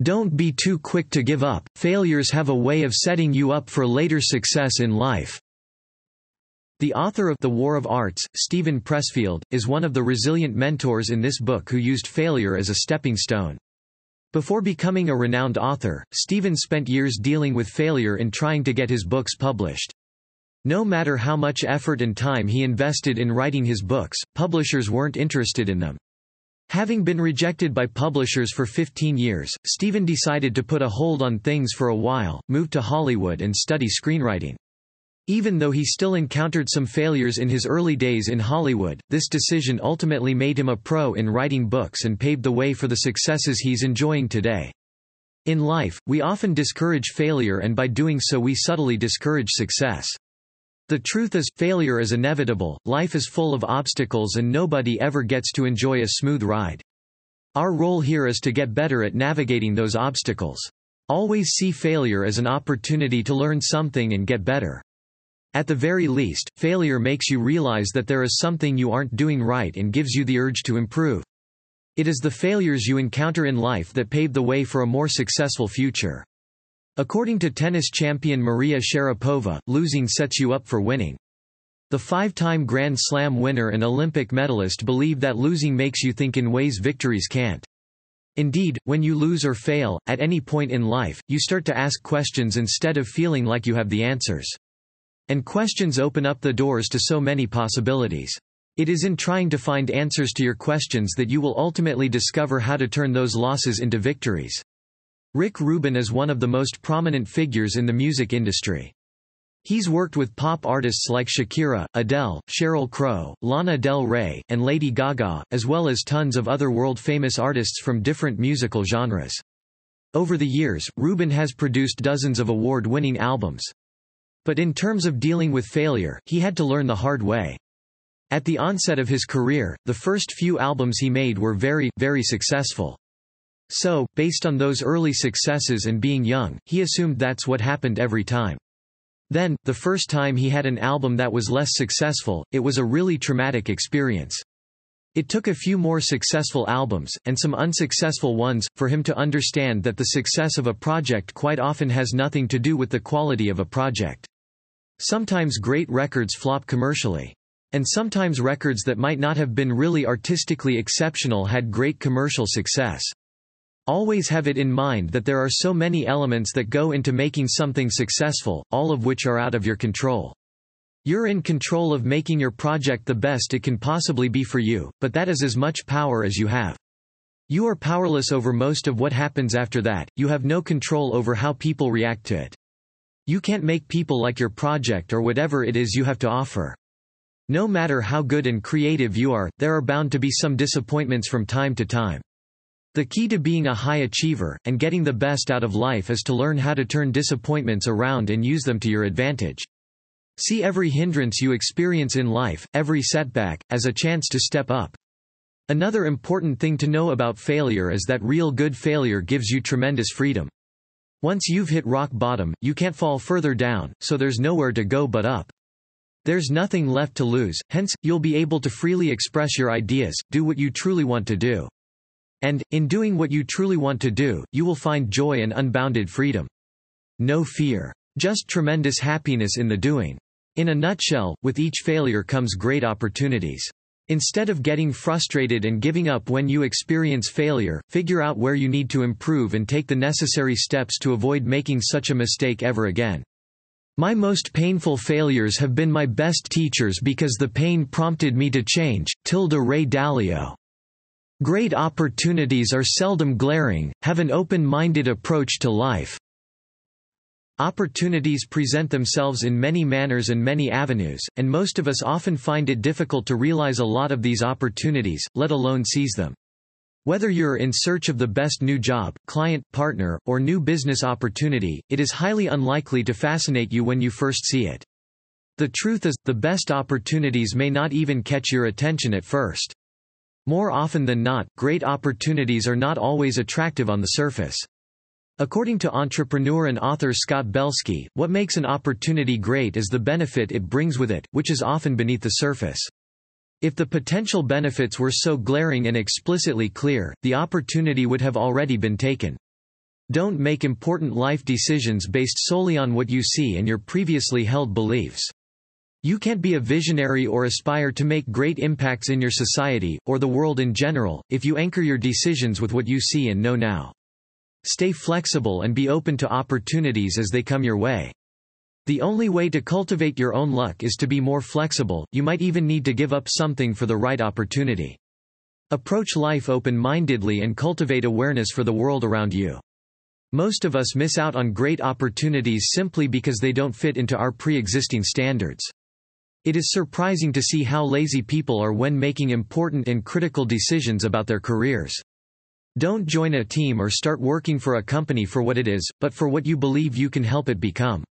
Don't be too quick to give up, failures have a way of setting you up for later success in life. The author of The War of Arts, Steven Pressfield, is one of the resilient mentors in this book who used failure as a stepping stone. Before becoming a renowned author, Steven spent years dealing with failure in trying to get his books published. No matter how much effort and time he invested in writing his books, publishers weren't interested in them. Having been rejected by publishers for 15 years, Steven decided to put a hold on things for a while, move to Hollywood and study screenwriting. Even though he still encountered some failures in his early days in Hollywood, this decision ultimately made him a pro in writing books and paved the way for the successes he's enjoying today. In life, we often discourage failure and by doing so we subtly discourage success. The truth is, failure is inevitable, life is full of obstacles and nobody ever gets to enjoy a smooth ride. Our role here is to get better at navigating those obstacles. Always see failure as an opportunity to learn something and get better. At the very least, failure makes you realize that there is something you aren't doing right and gives you the urge to improve. It is the failures you encounter in life that pave the way for a more successful future. According to tennis champion Maria Sharapova, losing sets you up for winning. The five-time Grand Slam winner and Olympic medalist believe that losing makes you think in ways victories can't. Indeed, when you lose or fail, at any point in life, you start to ask questions instead of feeling like you have the answers. And questions open up the doors to so many possibilities. It is in trying to find answers to your questions that you will ultimately discover how to turn those losses into victories. Rick Rubin is one of the most prominent figures in the music industry. He's worked with pop artists like Shakira, Adele, Sheryl Crow, Lana Del Rey, and Lady Gaga, as well as tons of other world-famous artists from different musical genres. Over the years, Rubin has produced dozens of award-winning albums. But in terms of dealing with failure, he had to learn the hard way. At the onset of his career, the first few albums he made were very, very successful. So, based on those early successes and being young, he assumed that's what happened every time. Then, the first time he had an album that was less successful, it was a really traumatic experience. It took a few more successful albums, and some unsuccessful ones, for him to understand that the success of a project quite often has nothing to do with the quality of a project. Sometimes great records flop commercially. And sometimes records that might not have been really artistically exceptional had great commercial success. Always have it in mind that there are so many elements that go into making something successful, all of which are out of your control. You're in control of making your project the best it can possibly be for you, but that is as much power as you have. You are powerless over most of what happens after that, you have no control over how people react to it. You can't make people like your project or whatever it is you have to offer. No matter how good and creative you are, there are bound to be some disappointments from time to time. The key to being a high achiever, and getting the best out of life is to learn how to turn disappointments around and use them to your advantage. See every hindrance you experience in life, every setback, as a chance to step up. Another important thing to know about failure is that real good failure gives you tremendous freedom. Once you've hit rock bottom, you can't fall further down, so there's nowhere to go but up. There's nothing left to lose, hence, you'll be able to freely express your ideas, do what you truly want to do. And, in doing what you truly want to do, you will find joy and unbounded freedom. No fear. Just tremendous happiness in the doing. In a nutshell, with each failure comes great opportunities. Instead of getting frustrated and giving up when you experience failure, figure out where you need to improve and take the necessary steps to avoid making such a mistake ever again. My most painful failures have been my best teachers because the pain prompted me to change. Tilde Ray Dalio. Great opportunities are seldom glaring, have an open-minded approach to life. Opportunities present themselves in many manners and many avenues, and most of us often find it difficult to realize a lot of these opportunities, let alone seize them. Whether you're in search of the best new job, client, partner, or new business opportunity, it is highly unlikely to fascinate you when you first see it. The truth is, the best opportunities may not even catch your attention at first. More often than not, great opportunities are not always attractive on the surface. According to entrepreneur and author Scott Belsky, what makes an opportunity great is the benefit it brings with it, which is often beneath the surface. If the potential benefits were so glaring and explicitly clear, the opportunity would have already been taken. Don't make important life decisions based solely on what you see and your previously held beliefs. You can't be a visionary or aspire to make great impacts in your society, or the world in general, if you anchor your decisions with what you see and know now. Stay flexible and be open to opportunities as they come your way. The only way to cultivate your own luck is to be more flexible, you might even need to give up something for the right opportunity. Approach life open-mindedly and cultivate awareness for the world around you. Most of us miss out on great opportunities simply because they don't fit into our pre-existing standards. It is surprising to see how lazy people are when making important and critical decisions about their careers. Don't join a team or start working for a company for what it is, but for what you believe you can help it become.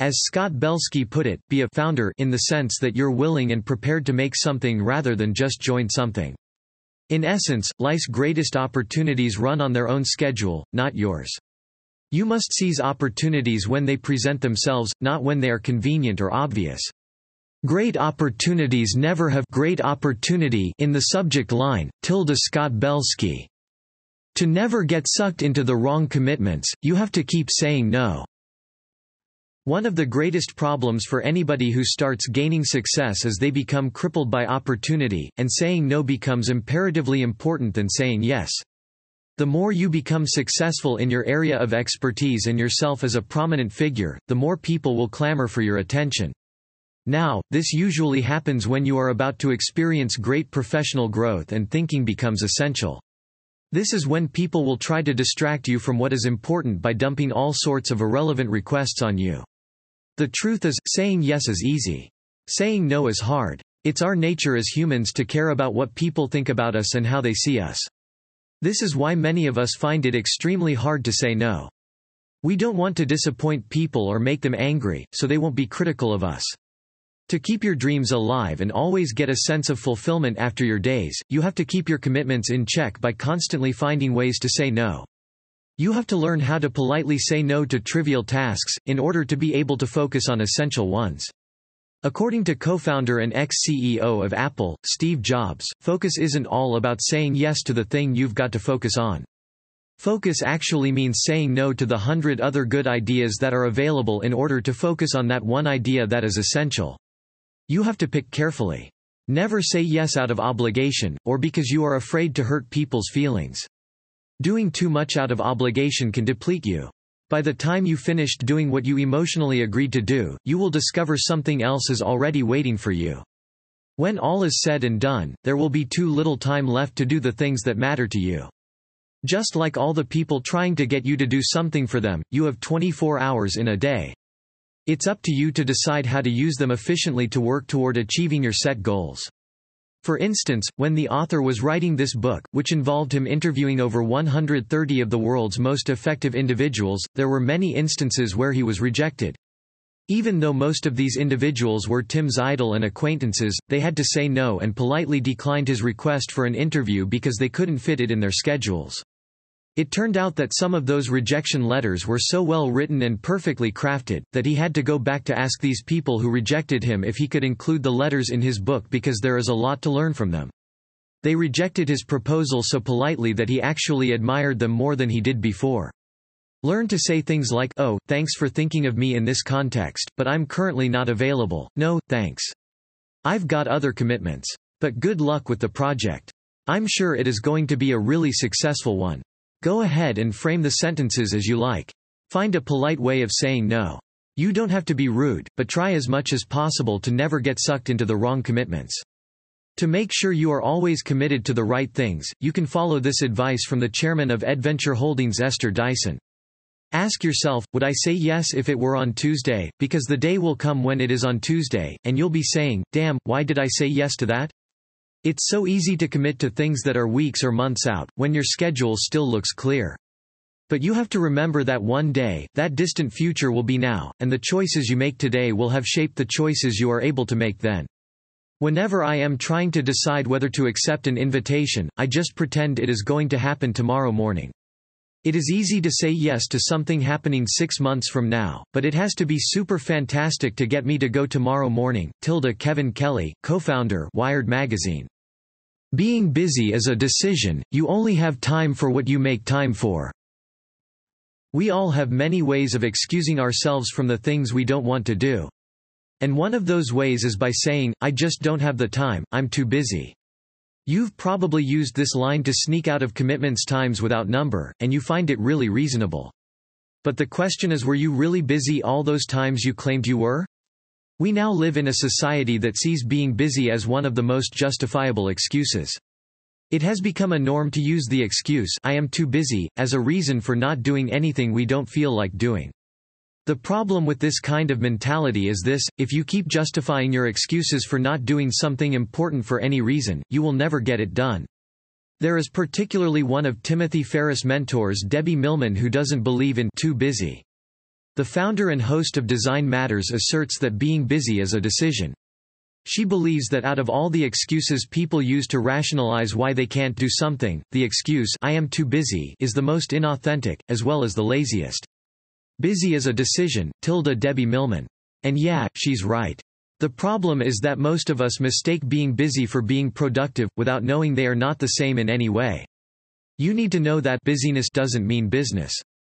As Scott Belsky put it, be a founder in the sense that you're willing and prepared to make something rather than just join something. In essence, life's greatest opportunities run on their own schedule, not yours. You must seize opportunities when they present themselves, not when they are convenient or obvious. Great opportunities never have great opportunity in the subject line, tilde Scott Belsky. To never get sucked into the wrong commitments, you have to keep saying no. One of the greatest problems for anybody who starts gaining success is they become crippled by opportunity, and saying no becomes imperatively important than saying yes. The more you become successful in your area of expertise and yourself as a prominent figure, the more people will clamor for your attention. Now, this usually happens when you are about to experience great professional growth and thinking becomes essential. This is when people will try to distract you from what is important by dumping all sorts of irrelevant requests on you. The truth is, saying yes is easy. Saying no is hard. It's our nature as humans to care about what people think about us and how they see us. This is why many of us find it extremely hard to say no. We don't want to disappoint people or make them angry, so they won't be critical of us. To keep your dreams alive and always get a sense of fulfillment after your days, you have to keep your commitments in check by constantly finding ways to say no. You have to learn how to politely say no to trivial tasks, in order to be able to focus on essential ones. According to co-founder and ex-CEO of Apple, Steve Jobs, focus isn't all about saying yes to the thing you've got to focus on. Focus actually means saying no to the hundred other good ideas that are available in order to focus on that one idea that is essential. You have to pick carefully. Never say yes out of obligation, or because you are afraid to hurt people's feelings. Doing too much out of obligation can deplete you. By the time you finished doing what you emotionally agreed to do, you will discover something else is already waiting for you. When all is said and done, there will be too little time left to do the things that matter to you. Just like all the people trying to get you to do something for them, you have 24 hours in a day. It's up to you to decide how to use them efficiently to work toward achieving your set goals. For instance, when the author was writing this book, which involved him interviewing over 130 of the world's most effective individuals, there were many instances where he was rejected. Even though most of these individuals were Tim's idol and acquaintances, they had to say no and politely declined his request for an interview because they couldn't fit it in their schedules. It turned out that some of those rejection letters were so well written and perfectly crafted, that he had to go back to ask these people who rejected him if he could include the letters in his book because there is a lot to learn from them. They rejected his proposal so politely that he actually admired them more than he did before. Learn to say things like, oh, thanks for thinking of me in this context, but I'm currently not available, no, thanks. I've got other commitments. But good luck with the project. I'm sure it is going to be a really successful one. Go ahead and frame the sentences as you like. Find a polite way of saying no. You don't have to be rude, but try as much as possible to never get sucked into the wrong commitments. To make sure you are always committed to the right things, you can follow this advice from the chairman of EDventure Holdings Esther Dyson. Ask yourself, would I say yes if it were on Tuesday, because the day will come when it is on Tuesday, and you'll be saying, damn, why did I say yes to that? It's so easy to commit to things that are weeks or months out, when your schedule still looks clear. But you have to remember that one day, that distant future will be now, and the choices you make today will have shaped the choices you are able to make then. Whenever I am trying to decide whether to accept an invitation, I just pretend it is going to happen tomorrow morning. It is easy to say yes to something happening six months from now, but it has to be super fantastic to get me to go tomorrow morning. Tilde Kevin Kelly, co-founder Wired Magazine. Being busy is a decision, you only have time for what you make time for. We all have many ways of excusing ourselves from the things we don't want to do. And one of those ways is by saying, I just don't have the time, I'm too busy. You've probably used this line to sneak out of commitments times without number, and you find it really reasonable. But the question is were you really busy all those times you claimed you were? We now live in a society that sees being busy as one of the most justifiable excuses. It has become a norm to use the excuse I am too busy, as a reason for not doing anything we don't feel like doing. The problem with this kind of mentality is this, if you keep justifying your excuses for not doing something important for any reason, you will never get it done. There is particularly one of Timothy Ferriss' mentors Debbie Millman who doesn't believe in too busy. The founder and host of Design Matters asserts that being busy is a decision. She believes that out of all the excuses people use to rationalize why they can't do something, the excuse I am too busy is the most inauthentic, as well as the laziest. Busy is a decision, tilde Debbie Millman. And yeah, she's right. The problem is that most of us mistake being busy for being productive, without knowing they are not the same in any way. You need to know that busyness doesn't mean business.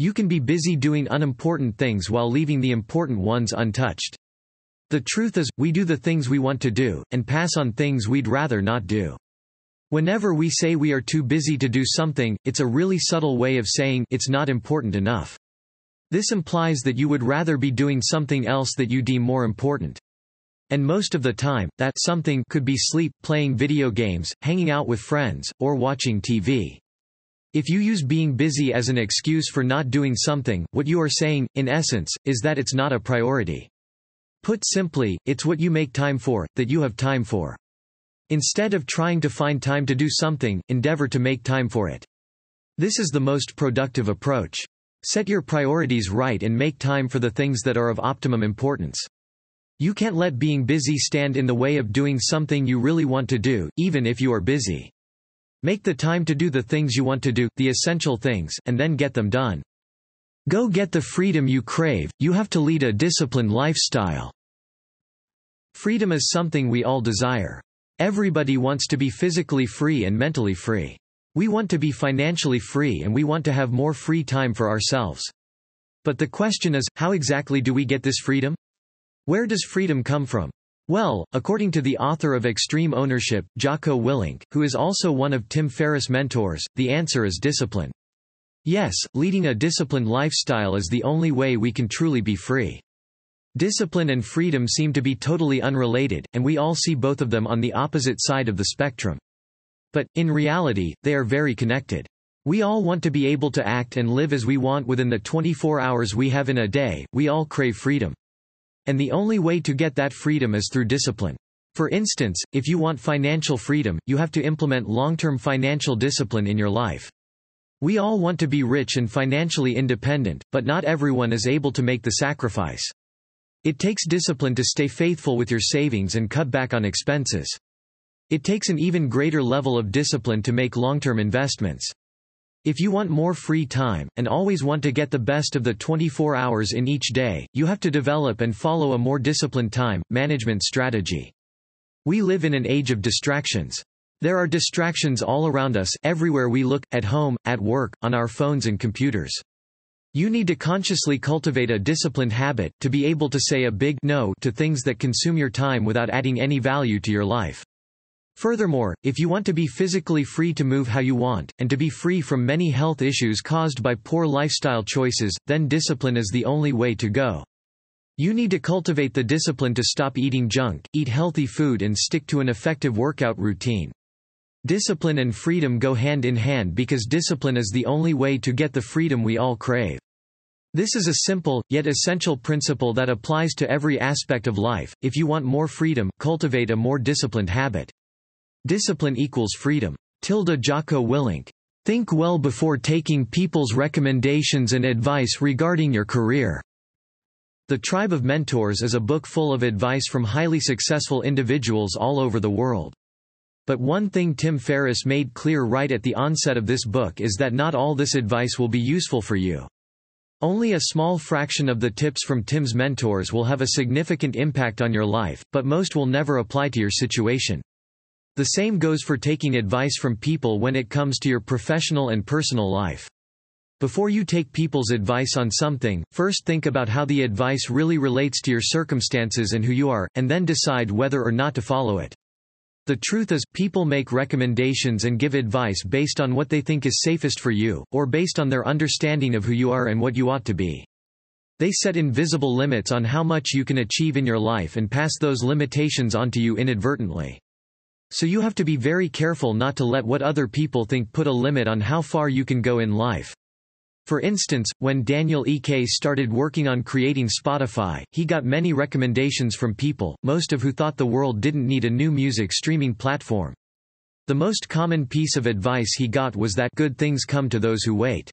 You can be busy doing unimportant things while leaving the important ones untouched. The truth is, we do the things we want to do, and pass on things we'd rather not do. Whenever we say we are too busy to do something, it's a really subtle way of saying it's not important enough. This implies that you would rather be doing something else that you deem more important. And most of the time, that something could be sleep, playing video games, hanging out with friends, or watching TV. If you use being busy as an excuse for not doing something, what you are saying, in essence, is that it's not a priority. Put simply, it's what you make time for, that you have time for. Instead of trying to find time to do something, endeavor to make time for it. This is the most productive approach. Set your priorities right and make time for the things that are of optimum importance. You can't let being busy stand in the way of doing something you really want to do, even if you are busy. Make the time to do the things you want to do, the essential things, and then get them done. Go get the freedom you crave, you have to lead a disciplined lifestyle. Freedom is something we all desire. Everybody wants to be physically free and mentally free. We want to be financially free and we want to have more free time for ourselves. But the question is, how exactly do we get this freedom? Where does freedom come from? Well, according to the author of Extreme Ownership, Jocko Willink, who is also one of Tim Ferriss' mentors, the answer is discipline. Yes, leading a disciplined lifestyle is the only way we can truly be free. Discipline and freedom seem to be totally unrelated, and we all see both of them on the opposite side of the spectrum. But, in reality, they are very connected. We all want to be able to act and live as we want within the 24 hours we have in a day, we all crave freedom. And the only way to get that freedom is through discipline. For instance, if you want financial freedom, you have to implement long-term financial discipline in your life. We all want to be rich and financially independent, but not everyone is able to make the sacrifice. It takes discipline to stay faithful with your savings and cut back on expenses. It takes an even greater level of discipline to make long-term investments. If you want more free time, and always want to get the best of the 24 hours in each day, you have to develop and follow a more disciplined time management strategy. We live in an age of distractions. There are distractions all around us, everywhere we look, at home, at work, on our phones and computers. You need to consciously cultivate a disciplined habit, to be able to say a big no to things that consume your time without adding any value to your life. Furthermore, if you want to be physically free to move how you want, and to be free from many health issues caused by poor lifestyle choices, then discipline is the only way to go. You need to cultivate the discipline to stop eating junk, eat healthy food and stick to an effective workout routine. Discipline and freedom go hand in hand because discipline is the only way to get the freedom we all crave. This is a simple, yet essential principle that applies to every aspect of life. If you want more freedom, cultivate a more disciplined habit. Discipline equals freedom. Tilde Jocko Willink. Think well before taking people's recommendations and advice regarding your career. The Tribe of Mentors is a book full of advice from highly successful individuals all over the world. But one thing Tim Ferriss made clear right at the onset of this book is that not all this advice will be useful for you. Only a small fraction of the tips from Tim's mentors will have a significant impact on your life, but most will never apply to your situation. The same goes for taking advice from people when it comes to your professional and personal life. Before you take people's advice on something, first think about how the advice really relates to your circumstances and who you are, and then decide whether or not to follow it. The truth is, people make recommendations and give advice based on what they think is safest for you, or based on their understanding of who you are and what you ought to be. They set invisible limits on how much you can achieve in your life and pass those limitations onto you inadvertently. So you have to be very careful not to let what other people think put a limit on how far you can go in life. For instance, when Daniel Ek started working on creating Spotify, he got many recommendations from people, most of who thought the world didn't need a new music streaming platform. The most common piece of advice he got was that good things come to those who wait.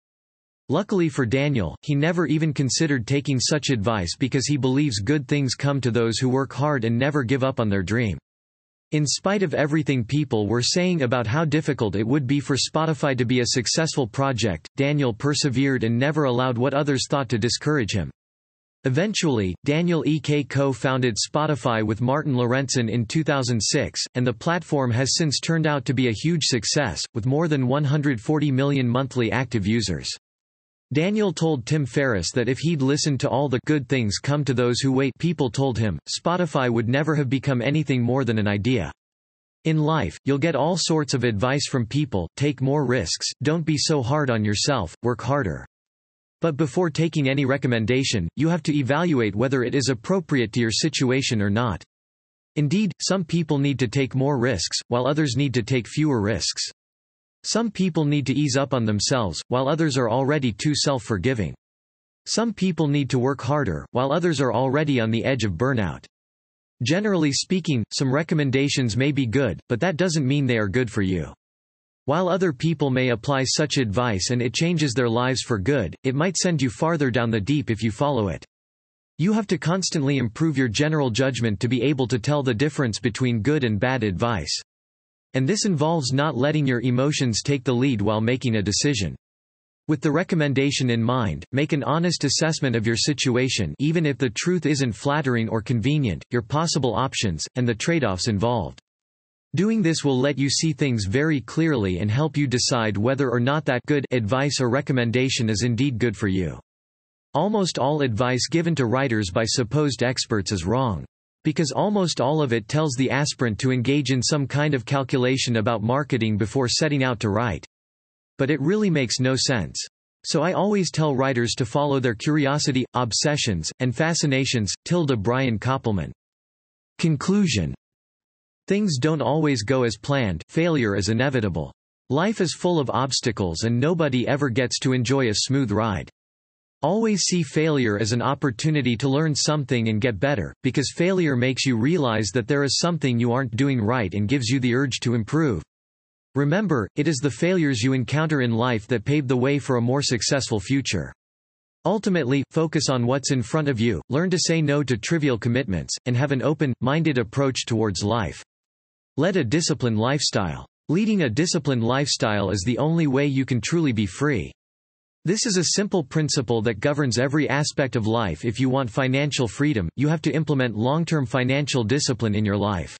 Luckily for Daniel, he never even considered taking such advice because he believes good things come to those who work hard and never give up on their dream. In spite of everything people were saying about how difficult it would be for Spotify to be a successful project, Daniel persevered and never allowed what others thought to discourage him. Eventually, Daniel Ek co-founded Spotify with Martin Lorentzon in 2006, and the platform has since turned out to be a huge success, with more than 140 million monthly active users. Daniel told Tim Ferriss that if he'd listened to all the good things come to those who wait people told him, Spotify would never have become anything more than an idea. In life, you'll get all sorts of advice from people, take more risks, don't be so hard on yourself, work harder. But before taking any recommendation, you have to evaluate whether it is appropriate to your situation or not. Indeed, some people need to take more risks, while others need to take fewer risks. Some people need to ease up on themselves, while others are already too self-forgiving. Some people need to work harder, while others are already on the edge of burnout. Generally speaking, some recommendations may be good, but that doesn't mean they are good for you. While other people may apply such advice and it changes their lives for good, it might send you farther down the deep if you follow it. You have to constantly improve your general judgment to be able to tell the difference between good and bad advice. And this involves not letting your emotions take the lead while making a decision. With the recommendation in mind, make an honest assessment of your situation even if the truth isn't flattering or convenient, your possible options, and the trade-offs involved. Doing this will let you see things very clearly and help you decide whether or not that good advice or recommendation is indeed good for you. Almost all advice given to writers by supposed experts is wrong. Because almost all of it tells the aspirant to engage in some kind of calculation about marketing before setting out to write. But it really makes no sense. So I always tell writers to follow their curiosity, obsessions, and fascinations. Tilde Brian Koppelman. Conclusion Things don't always go as planned, failure is inevitable. Life is full of obstacles and nobody ever gets to enjoy a smooth ride. Always see failure as an opportunity to learn something and get better, because failure makes you realize that there is something you aren't doing right and gives you the urge to improve. Remember, it is the failures you encounter in life that pave the way for a more successful future. Ultimately, focus on what's in front of you, learn to say no to trivial commitments, and have an open-minded approach towards life. Lead a disciplined lifestyle. Leading a disciplined lifestyle is the only way you can truly be free. This is a simple principle that governs every aspect of life if you want financial freedom, you have to implement long-term financial discipline in your life.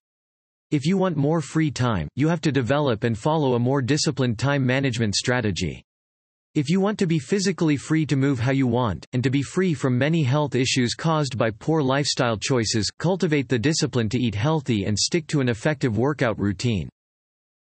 If you want more free time, you have to develop and follow a more disciplined time management strategy. If you want to be physically free to move how you want, and to be free from many health issues caused by poor lifestyle choices, cultivate the discipline to eat healthy and stick to an effective workout routine.